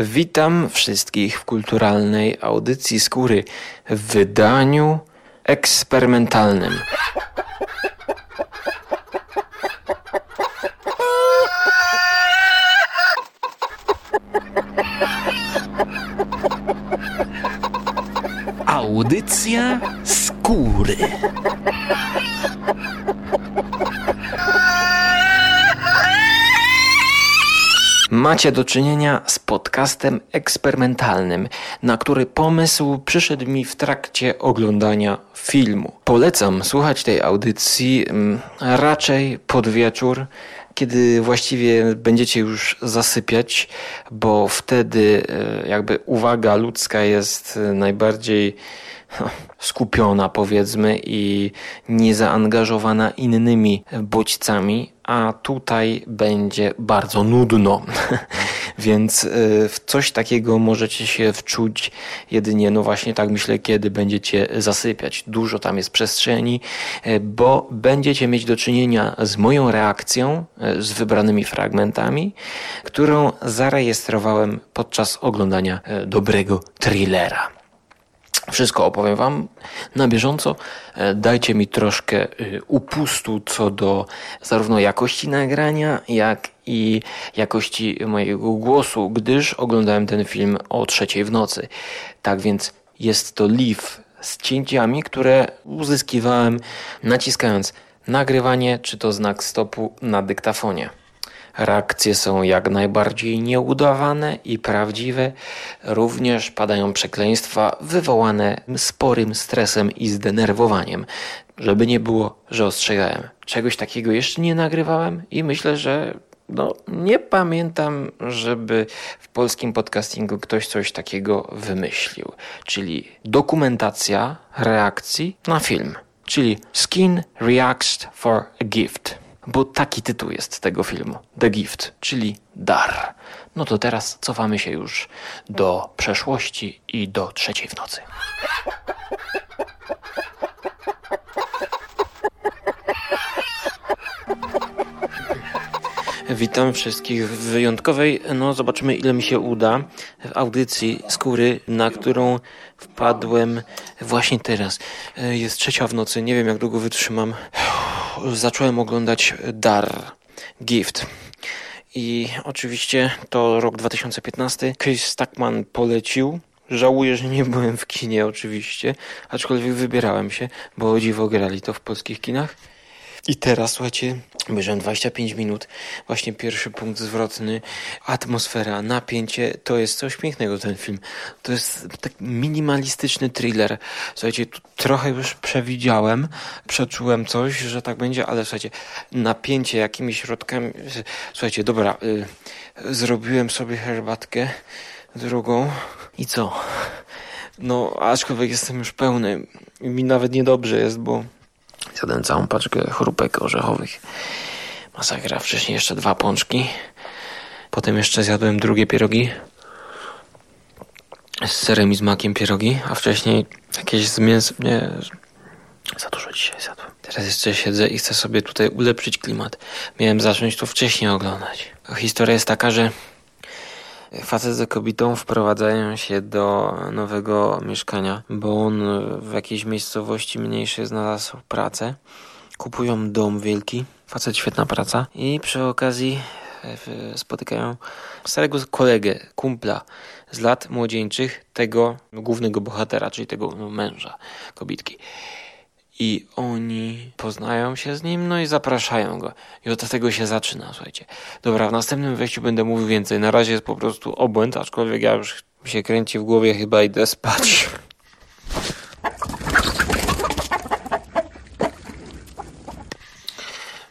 Witam wszystkich w kulturalnej audycji skóry w wydaniu eksperymentalnym. Audycja skóry. Macie do czynienia z podcastem eksperymentalnym, na który pomysł przyszedł mi w trakcie oglądania filmu. Polecam słuchać tej audycji mm, raczej pod wieczór, kiedy właściwie będziecie już zasypiać, bo wtedy e, jakby uwaga ludzka jest najbardziej skupiona, powiedzmy, i niezaangażowana innymi bodźcami, a tutaj będzie bardzo nudno. Więc y, w coś takiego możecie się wczuć jedynie, no właśnie tak myślę, kiedy będziecie zasypiać. Dużo tam jest przestrzeni, y, bo będziecie mieć do czynienia z moją reakcją, y, z wybranymi fragmentami, którą zarejestrowałem podczas oglądania dobrego thrillera. Wszystko opowiem Wam na bieżąco. E, dajcie mi troszkę e, upustu co do zarówno jakości nagrania, jak i jakości mojego głosu, gdyż oglądałem ten film o trzeciej w nocy. Tak więc jest to live z cięciami, które uzyskiwałem naciskając nagrywanie, czy to znak stopu na dyktafonie. Reakcje są jak najbardziej nieudawane i prawdziwe. Również padają przekleństwa wywołane sporym stresem i zdenerwowaniem. Żeby nie było, że ostrzegałem. Czegoś takiego jeszcze nie nagrywałem i myślę, że no, nie pamiętam, żeby w polskim podcastingu ktoś coś takiego wymyślił. Czyli dokumentacja reakcji na film. Czyli Skin Reacts for a Gift bo taki tytuł jest tego filmu: The Gift, czyli dar. No to teraz cofamy się już do przeszłości i do trzeciej w nocy. Witam wszystkich w wyjątkowej, no zobaczymy ile mi się uda, w audycji skóry, na którą wpadłem właśnie teraz. Jest trzecia w nocy, nie wiem jak długo wytrzymam zacząłem oglądać Dar, Gift. I oczywiście to rok 2015. Chris Stackman polecił. Żałuję, że nie byłem w kinie oczywiście, aczkolwiek wybierałem się, bo dziwo grali to w polskich kinach. I teraz, słuchajcie, obejrzałem 25 minut, właśnie pierwszy punkt zwrotny, atmosfera, napięcie, to jest coś pięknego ten film. To jest tak minimalistyczny thriller. Słuchajcie, tu trochę już przewidziałem, przeczułem coś, że tak będzie, ale słuchajcie, napięcie jakimiś środkami, słuchajcie, dobra, y, zrobiłem sobie herbatkę drugą i co? No, aczkolwiek jestem już pełny mi nawet niedobrze jest, bo Zjadłem całą paczkę chrupek orzechowych. Masakra. Wcześniej jeszcze dwa pączki. Potem jeszcze zjadłem drugie pierogi. Z serem i z makiem pierogi. A wcześniej jakieś z mięsem. Nie, za dużo dzisiaj zjadłem. Teraz jeszcze siedzę i chcę sobie tutaj ulepszyć klimat. Miałem zacząć to wcześniej oglądać. Historia jest taka, że Facet z kobietą wprowadzają się do nowego mieszkania, bo on w jakiejś miejscowości mniejszej znalazł pracę. Kupują dom wielki, facet świetna praca i przy okazji e, spotykają starego kolegę, kumpla z lat młodzieńczych tego głównego bohatera, czyli tego no, męża kobietki i oni poznają się z nim, no i zapraszają go. I od tego się zaczyna, słuchajcie. Dobra, w następnym wejściu będę mówił więcej. Na razie jest po prostu obłęd, aczkolwiek ja już się kręci w głowie, chyba idę spać.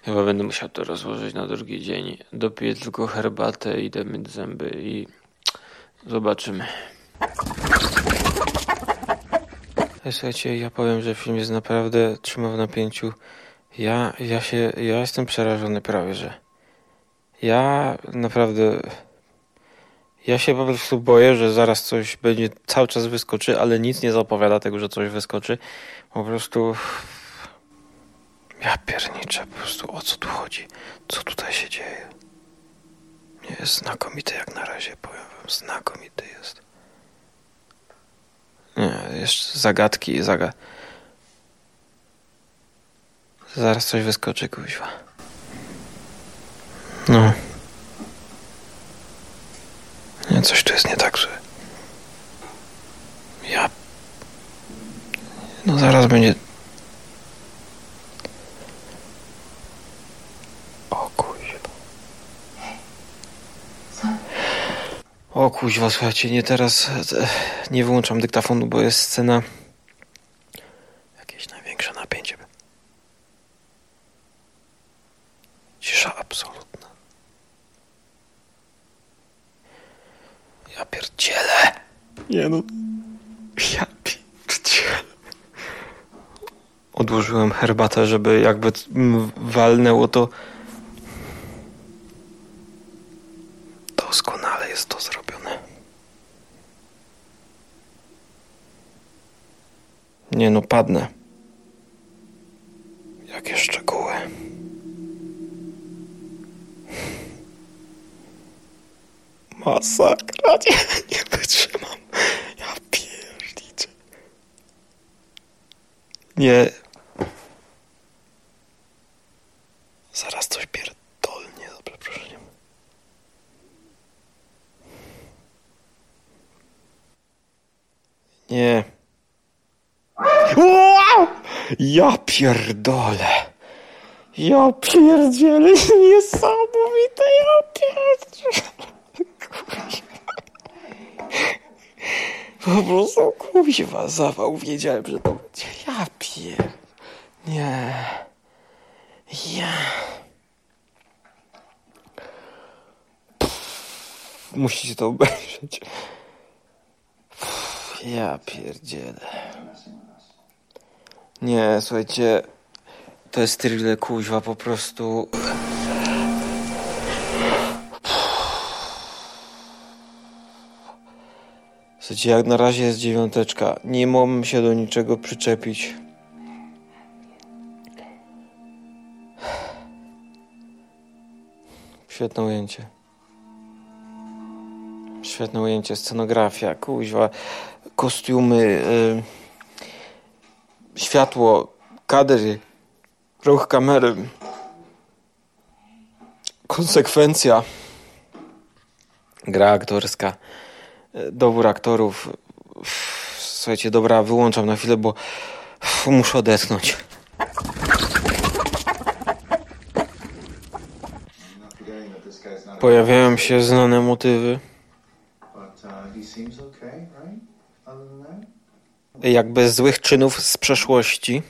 Chyba będę musiał to rozłożyć na drugi dzień. Dopiję tylko herbatę, idę myć zęby i zobaczymy. Słuchajcie, ja powiem, że film jest naprawdę trzyma w napięciu. Ja, ja się, ja jestem przerażony prawie, że. Ja naprawdę. Ja się po prostu boję, że zaraz coś będzie cały czas wyskoczy, ale nic nie zapowiada tego, że coś wyskoczy. Po prostu. Ja pierniczę, po prostu o co tu chodzi? Co tutaj się dzieje? Jest znakomity jak na razie, powiem wam. Znakomity jest. Nie, jeszcze zagadki, zaga... Zaraz coś wyskoczy, kuźwa. No. Nie, coś tu jest nie tak, że... Ja... No zaraz będzie... O kuźwa. O kuźwa, słuchajcie, nie teraz... e, Nie wyłączam dyktafonu, bo jest scena... Jakieś największe napięcie. Cisza absolutna. Ja pierdzielę. Nie no. Ja pierdzielę. Odłożyłem herbatę, żeby jakby walnęło to. Doskonale jest to zrobione. Nie no, padnę. Jakie szczegóły. Masakra, nie, nie wytrzymam. Ja pierniczę. Nie. Zaraz coś pierdolnie, za przeproszeniem. Nie. Ja pierdolę. Ja pierdzielę, niesamowite, ja pierdzielę. Po prostu kuźwa zawał, wiedziałem, że to będzie. Ja pier... Nie. Ja... Pff, musicie to obejrzeć. Ja pierdzielę. Nie, słuchajcie, to jest tyle kuźwa po prostu. Słuchajcie, jak na razie jest dziewiąteczka. Nie mogłem się do niczego przyczepić. Świetne ujęcie. Świetne ujęcie, scenografia, kuźwa, kostiumy, y, światło, kadry, ruch kamery, konsekwencja, gra aktorska, dobór aktorów. Słuchajcie, dobra, wyłączam na chwilę, bo muszę odetchnąć. Pojawiają się znane motywy. That, Jak bez złych czynów z przeszłości.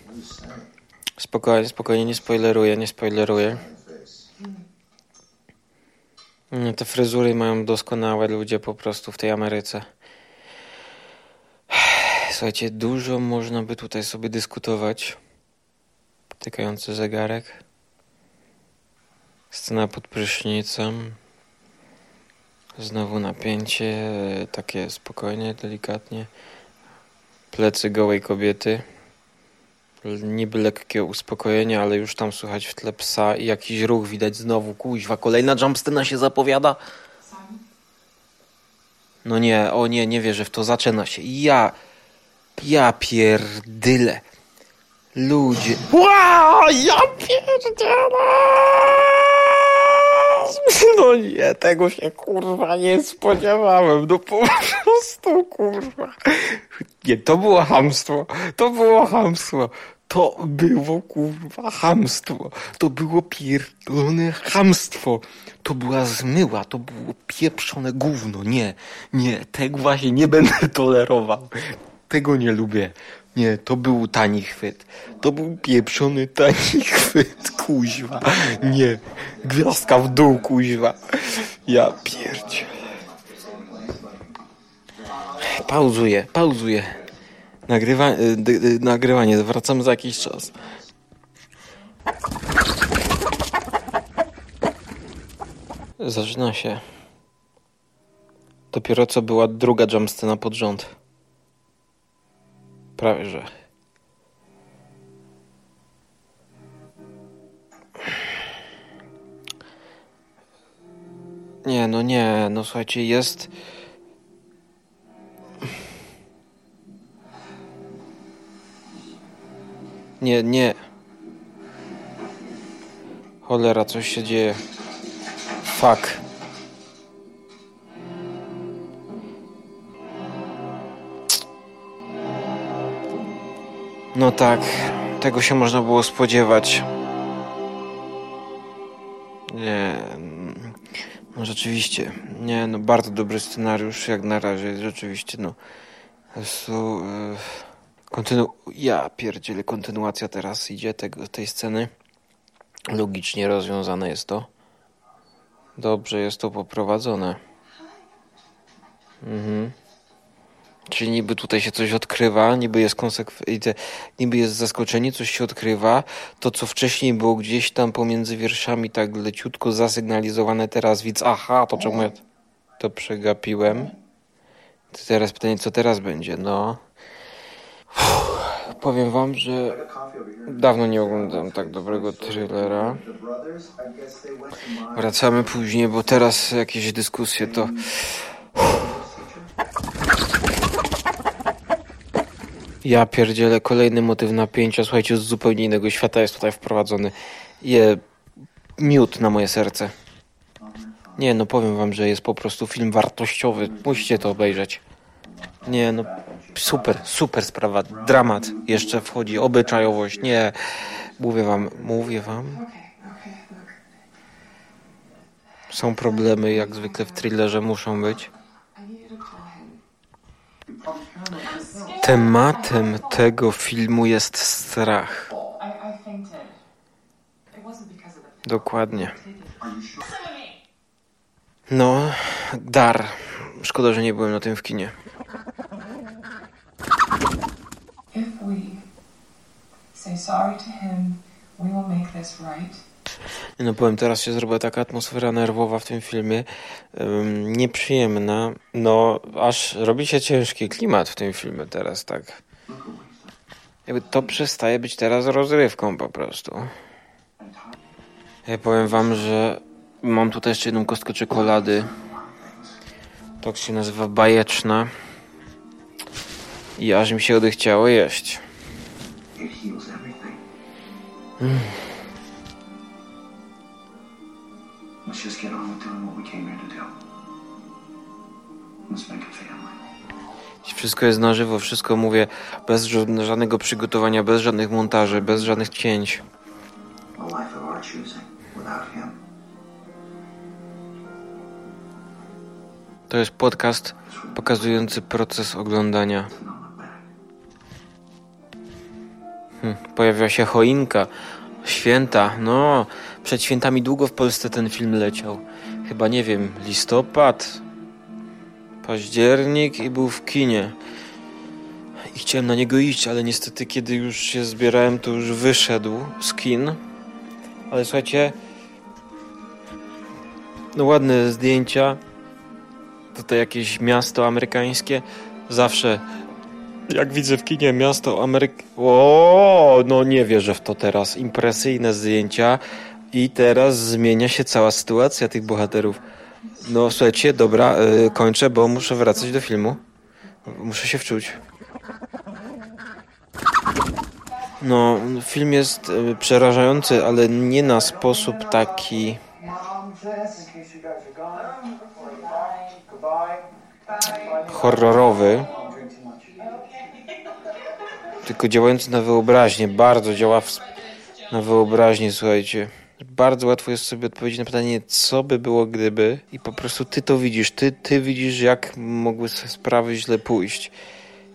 Spokojnie, spokojnie, nie spoileruję, nie spoileruję. Te fryzury mają doskonałe ludzie po prostu w tej Ameryce. Słuchajcie, dużo można by tutaj sobie dyskutować. Tykający zegarek. Scena pod prysznicem. Znowu napięcie, takie spokojnie, delikatnie. Plecy gołej kobiety. Niby lekkie uspokojenie, ale już tam słychać w tle psa i jakiś ruch widać znowu. Kuźwa, kolejna jumpscena się zapowiada. No nie, o nie, nie wierzę w to, zaczyna się. Ja, ja pierdyle. Ludzie. Wow, ja pierdzielę! No nie, tego się kurwa nie spodziewałem. No po prostu kurwa. Nie, to było hamstwo. To było hamstwo. To było kurwa hamstwo. To było pierdolone hamstwo. To była zmyła, to było pieprzone gówno. Nie, nie, tego właśnie nie będę tolerował. Tego nie lubię. Nie, to był tani chwyt. To był pieprzony tani chwyt, kuźwa. Nie, gwiazdka w dół, kuźwa. Ja pierdzie. Pauzuję, pauzuję. Nagrywa, y, y, nagrywanie, wracam za jakiś czas. Zaczyna się. Dopiero co była druga jumpscena pod rząd. Prawie że. Nie, no nie, no słuchajcie, jest... Nie, nie. Cholera, coś się dzieje. Fuck. No tak, tego się można było spodziewać. Nie, no rzeczywiście, nie, no bardzo dobry scenariusz jak na razie, rzeczywiście, no. Są, e, kontynu... Ja pierdzielę, kontynuacja teraz idzie tego, tej sceny. Logicznie rozwiązane jest to. Dobrze jest to poprowadzone. Mhm. Czyli niby tutaj się coś odkrywa, niby jest konsekwencja, niby jest zaskoczenie, coś się odkrywa. To, co wcześniej było gdzieś tam pomiędzy wierszami tak leciutko zasygnalizowane, teraz widz, aha, to czemu ja to przegapiłem? To teraz pytanie, co teraz będzie? No. Uff, powiem wam, że dawno nie oglądałem tak dobrego thrillera. Wracamy później, bo teraz jakieś dyskusje to... Ja pierdzielę kolejny motyw napięcia. Słuchajcie, z zupełnie innego świata jest tutaj wprowadzony. Je miód na moje serce. Nie, no powiem wam, że jest po prostu film wartościowy. Musicie to obejrzeć. Nie, no super, super sprawa. Dramat jeszcze wchodzi, obyczajowość. Nie, mówię wam, mówię wam. Są problemy, jak zwykle w thrillerze muszą być. Tematem tego filmu jest strach. Dokładnie. No, dar. Szkoda, że nie byłem na tym w kinie. If we say sorry to him, we will make this right. No powiem, teraz się zrobiła taka atmosfera nerwowa w tym filmie, um, nieprzyjemna, no aż robi się ciężki klimat w tym filmie teraz, tak. Jakby to przestaje być teraz rozrywką po prostu. Ja powiem wam, że mam tutaj jeszcze jedną kostkę czekolady. To się nazywa bajeczna. I aż mi się odechciało jeść. Mm. Let's just get on with doing what we came here to do. Let's make a family. Wszystko jest na żywo, wszystko mówię bez żadnego przygotowania, bez żadnych montaży, bez żadnych cięć. To jest podcast pokazujący proces oglądania. Hmm, pojawiła się choinka, święta, no przed świętami długo w Polsce ten film leciał. Chyba nie wiem, listopad, październik i był w kinie. I chciałem na niego iść, ale niestety kiedy już się zbierałem, to już wyszedł z kin. Ale słuchajcie, no ładne zdjęcia. Tutaj jakieś miasto amerykańskie. Zawsze jak widzę w kinie miasto Ameryk... O, no nie wierzę w to teraz. Impresyjne zdjęcia, i teraz zmienia się cała sytuacja tych bohaterów. No słuchajcie, dobra, yy, kończę, bo muszę wracać do filmu. Muszę się wczuć. No, film jest y, przerażający, ale nie na sposób taki. horrorowy. Tylko działający na wyobraźnię. Bardzo działa w, na wyobraźnię, słuchajcie bardzo łatwo jest sobie odpowiedzieć na pytanie, co by było gdyby i po prostu ty to widzisz, ty, ty widzisz, jak mogły sprawy źle pójść.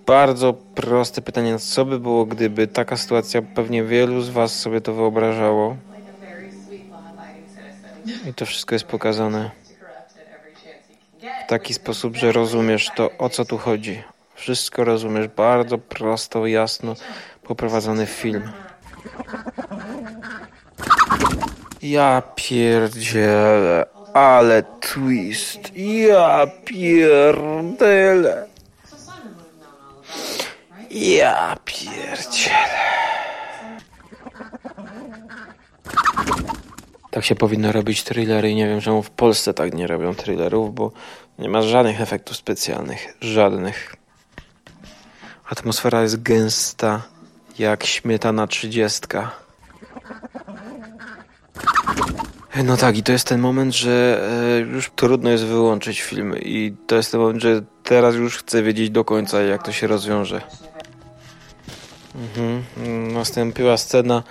Bardzo proste pytanie, co by było gdyby taka sytuacja, pewnie wielu z was sobie to wyobrażało. I to wszystko jest pokazane w taki sposób, że rozumiesz to, o co tu chodzi. Wszystko rozumiesz, bardzo prosto, jasno poprowadzony film. Ja pierdzielę, ale twist. Ja pierdolę. Ja pierdzielę. Tak się powinno robić thrillery i nie wiem czemu w Polsce tak nie robią thrillerów, bo nie ma żadnych efektów specjalnych. Żadnych. Atmosfera jest gęsta jak śmietana trzydziestka. No tak, i to jest ten moment, że e, już trudno jest wyłączyć film i to jest ten moment, że teraz już chcę wiedzieć do końca, jak to się rozwiąże. Mhm. Nastąpiła scena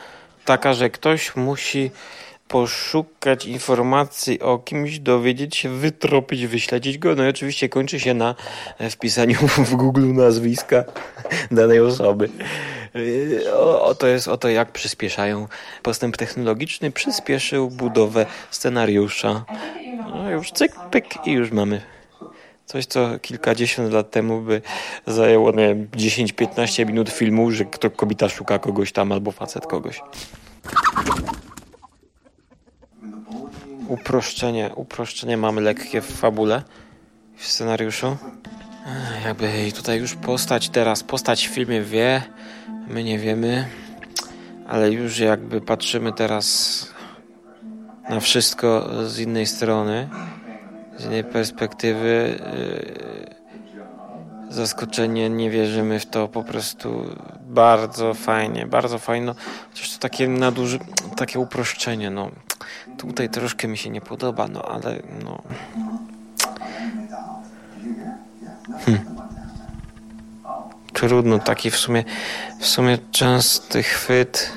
taka, że ktoś musi poszukać informacji o kimś, dowiedzieć się, wytropić, wyśledzić go. No i oczywiście kończy się na wpisaniu w Google nazwiska danej osoby. O, oto jest oto jak przyspieszają. Postęp technologiczny przyspieszył budowę scenariusza. No już cyk, pyk i już mamy Coś, co kilkadziesiąt lat temu by zajęło, nie wiem, 10-15 minut filmu, że kto kobieta szuka kogoś tam albo facet kogoś. Uproszczenie, uproszczenie mamy lekkie w fabule, w scenariuszu. Jakby tutaj już postać teraz, postać w filmie wie, my nie wiemy, ale już jakby patrzymy teraz na wszystko z innej strony, z innej perspektywy. Yy, zaskoczenie, nie wierzymy w to, po prostu bardzo fajnie, bardzo fajno. Chociaż to takie naduży, takie uproszczenie, no. Tutaj troszkę mi się nie podoba, no ale no. Hmm. Trudno, taki w sumie, w sumie częsty chwyt.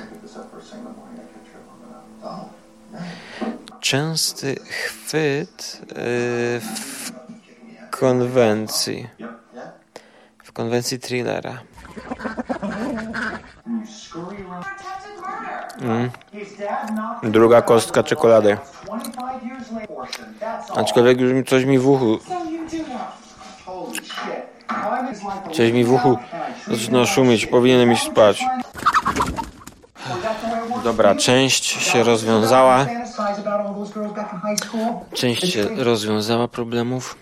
Częsty chwyt yy, w konwencji. W konwencji thrillera. Mm. Druga kostka czekolady. Aczkolwiek już mi coś mi w uchu. Coś mi w uchu zaczyna szumieć. Powinienem iść spać. Dobra, część się rozwiązała. Część się rozwiązała problemów.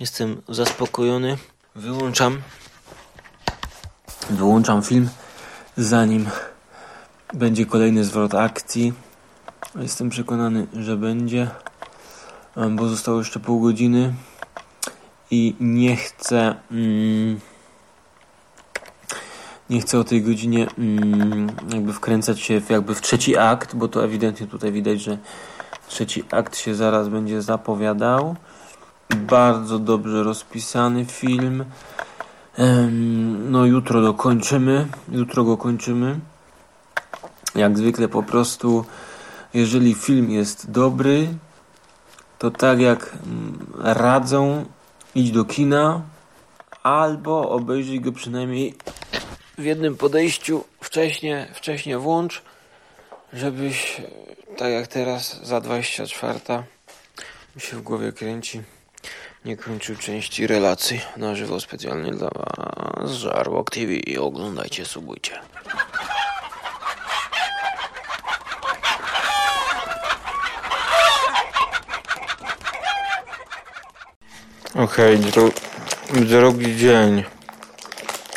Jestem zaspokojony. Wyłączam. Wyłączam film, zanim będzie kolejny zwrot akcji. Jestem przekonany, że będzie, bo zostało jeszcze pół godziny i nie chcę. Mm, nie chcę o tej godzinie mm, jakby wkręcać się w, jakby w trzeci akt, bo to ewidentnie tutaj widać, że trzeci akt się zaraz będzie zapowiadał. Bardzo dobrze rozpisany film. No jutro dokończymy. Jutro go kończymy. Jak zwykle po prostu, jeżeli film jest dobry, to tak jak mm, radzą, idź do kina albo obejrzyj go przynajmniej w jednym podejściu wcześniej, wcześniej włącz, żebyś tak jak teraz za 24 mi się w głowie kręci nie kończył części relacji na żywo specjalnie dla was Żarłok TV oglądajcie, subujcie. Okej, okay, dru drugi dzień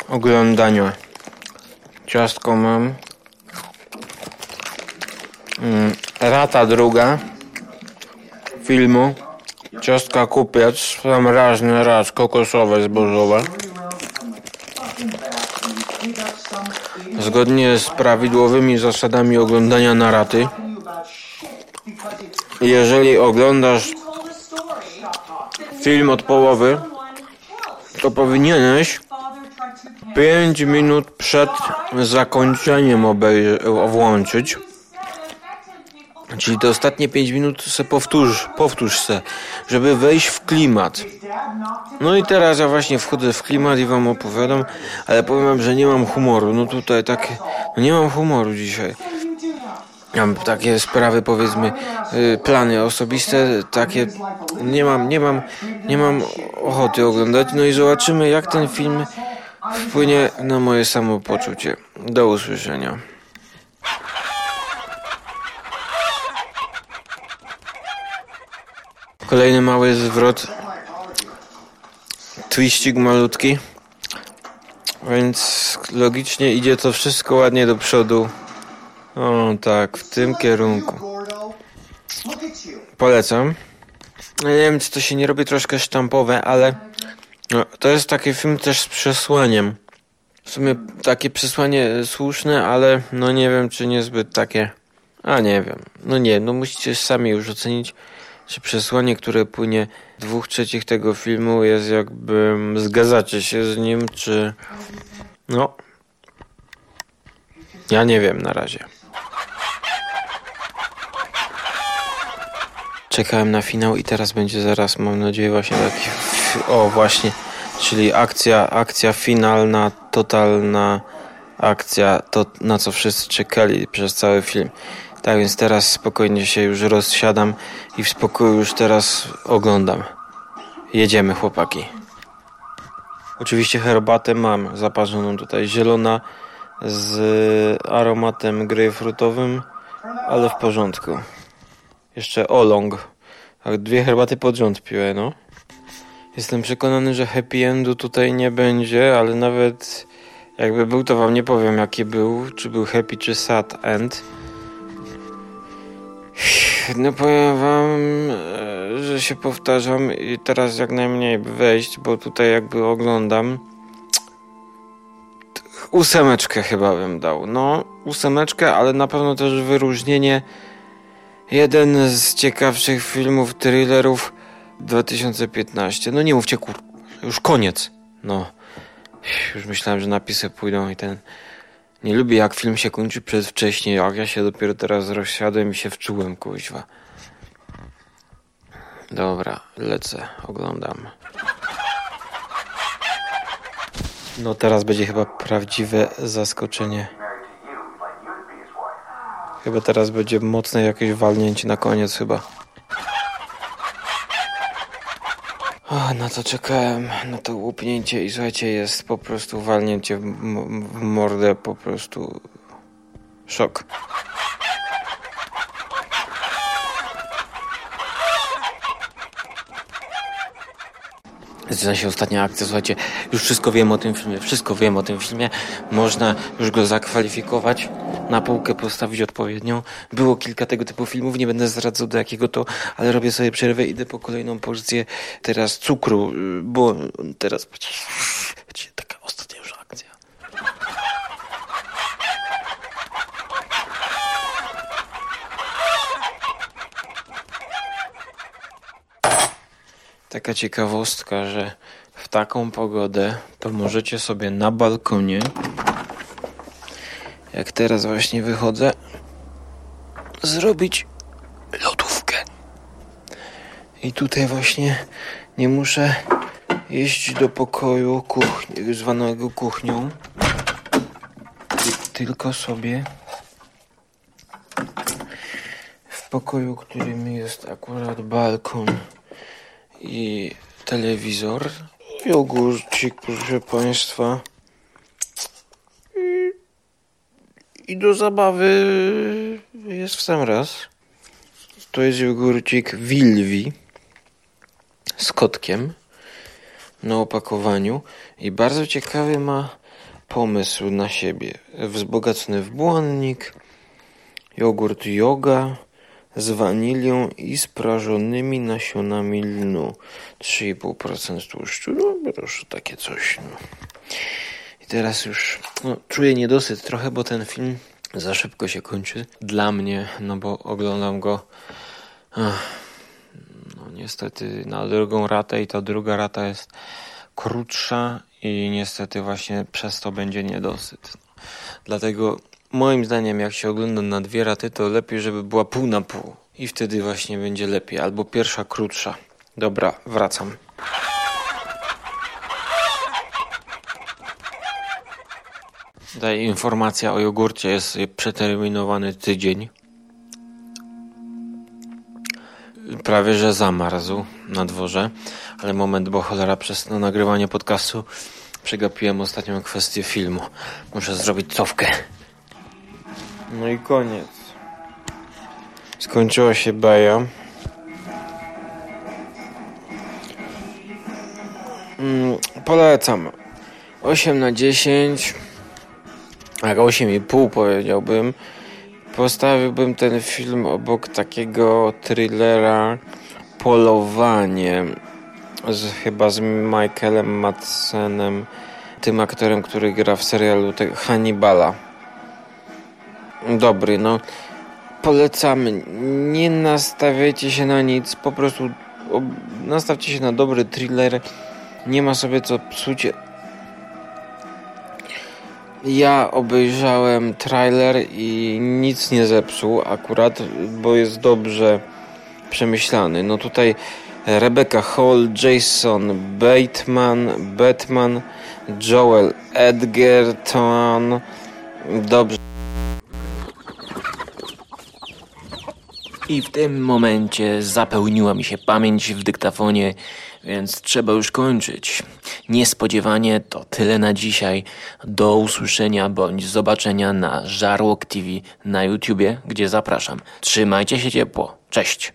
oglądania. Ciastko mam. Mm, rata druga filmu. Ciastka kupiec, sam razny raz, kokosowe, zbożowe. Zgodnie z prawidłowymi zasadami oglądania na raty. Jeżeli oglądasz film od połowy, to powinieneś 5 minut przed zakończeniem włączyć. Czyli te ostatnie 5 minut se powtórz, powtórz se, żeby wejść w klimat. No i teraz ja właśnie wchodzę w klimat i wam opowiadam, ale powiem wam, że nie mam humoru. No tutaj tak, no nie mam humoru dzisiaj. Mam takie sprawy, powiedzmy, y, plany osobiste, takie nie mam, nie mam, nie mam ochoty oglądać. No i zobaczymy, jak ten film wpłynie na moje samopoczucie. Do usłyszenia. Kolejny mały zwrot. Twistik malutki. Więc logicznie idzie to wszystko ładnie do przodu. O tak, w tym kierunku. Polecam. Nie wiem, czy to się nie robi troszkę sztampowe, ale no, to jest taki film też z przesłaniem. W sumie takie przesłanie słuszne, ale no nie wiem, czy niezbyt takie. A nie wiem. No nie, no musicie sami już ocenić, czy przesłanie, które płynie dwóch trzecich tego filmu jest jakby zgadzacie się z nim, czy no. Ja nie wiem na razie. Czekałem na finał i teraz będzie zaraz, mam nadzieję, właśnie taki. O, właśnie. Czyli akcja, akcja finalna, totalna akcja, to na co wszyscy czekali przez cały film. Tak więc teraz spokojnie się już rozsiadam i w spokoju już teraz oglądam. Jedziemy, chłopaki. Oczywiście herbatę mam zaparzoną tutaj zielona z aromatem grejpfrutowym, ale w porządku. Jeszcze olong. Tak, dwie herbaty pod rząd no. Jestem przekonany, że happy endu tutaj nie będzie, ale nawet jakby był, to wam nie powiem jaki był, czy był happy, czy sad end. No powiem wam, e, że się powtarzam i teraz jak najmniej wejść, bo tutaj jakby oglądam. Ósemeczkę chyba bym dał. No, ósemeczkę, ale na pewno też wyróżnienie. Jeden z ciekawszych filmów, thrillerów 2015. No nie mówcie kur... Już koniec. No. Już myślałem, że napisy pójdą i ten... Nie lubię jak film się kończy przedwcześnie, jak ja się dopiero teraz rozsiadłem i się wczułem, kuźwa. Dobra, lecę, oglądam. No teraz będzie chyba prawdziwe zaskoczenie. Chyba teraz będzie mocne jakieś walnięcie na koniec chyba. O, na to czekałem, na to łupnięcie i słuchajcie, jest po prostu walnięcie w, w mordę, po prostu szok. Zaczyna się ostatnia akcja, słuchajcie, już wszystko wiem o tym filmie, wszystko wiem o tym filmie, można już go zakwalifikować, na półkę postawić odpowiednią. Było kilka tego typu filmów, nie będę zdradzał do jakiego to, ale robię sobie przerwę, idę po kolejną porcję teraz cukru, bo teraz będzie taka ostatnia już akcja. Taka ciekawostka, że w taką pogodę to możecie sobie na balkonie, jak teraz właśnie wychodzę, zrobić lodówkę. I tutaj właśnie nie muszę iść do pokoju kuchni, zwanego kuchnią, tylko sobie w pokoju, którym jest akurat balkon i telewizor, jogurcik, proszę Państwa. I, I do zabawy jest w sam raz. To jest jogurcik Wilwi z kotkiem na opakowaniu i bardzo ciekawy ma pomysł na siebie. Wzbogacony w błonnik, jogurt yoga, z wanilią i sprażonymi nasionami lnu. 3,5% tłuszczu. No proszę, takie coś. No. I teraz już no, czuję niedosyt trochę, bo ten film za szybko się kończy. Dla mnie, no bo oglądam go ach, no niestety na drugą ratę i ta druga rata jest krótsza i niestety właśnie przez to będzie niedosyt. Dlatego Moim zdaniem, jak się ogląda na dwie raty, to lepiej, żeby była pół na pół. I wtedy właśnie będzie lepiej. Albo pierwsza krótsza. Dobra, wracam. Daję informacja o jogurcie. Jest przeterminowany tydzień. Prawie, że zamarzł na dworze. Ale moment, bo cholera przez no, nagrywanie podcastu przegapiłem ostatnią kwestię filmu. Muszę zrobić cofkę. No i koniec. Skończyła się baja. Mm, polecam. 8 na 10. Tak, 8,5 powiedziałbym. Postawiłbym ten film obok takiego thrillera Polowanie z, chyba z Michaelem Madsenem, tym aktorem, który gra w serialu te, Hannibala. Dobry, no polecamy. Nie nastawiajcie się na nic, po prostu nastawcie się na dobry thriller. Nie ma sobie co psuć. Ja obejrzałem trailer i nic nie zepsuł akurat, bo jest dobrze przemyślany. No tutaj Rebecca Hall, Jason Bateman, Batman, Joel Edgerton. Dobrze. I w tym momencie zapełniła mi się pamięć w dyktafonie, więc trzeba już kończyć. Niespodziewanie to tyle na dzisiaj. Do usłyszenia bądź zobaczenia na Żarłok TV na YouTubie, gdzie zapraszam. Trzymajcie się ciepło. Cześć.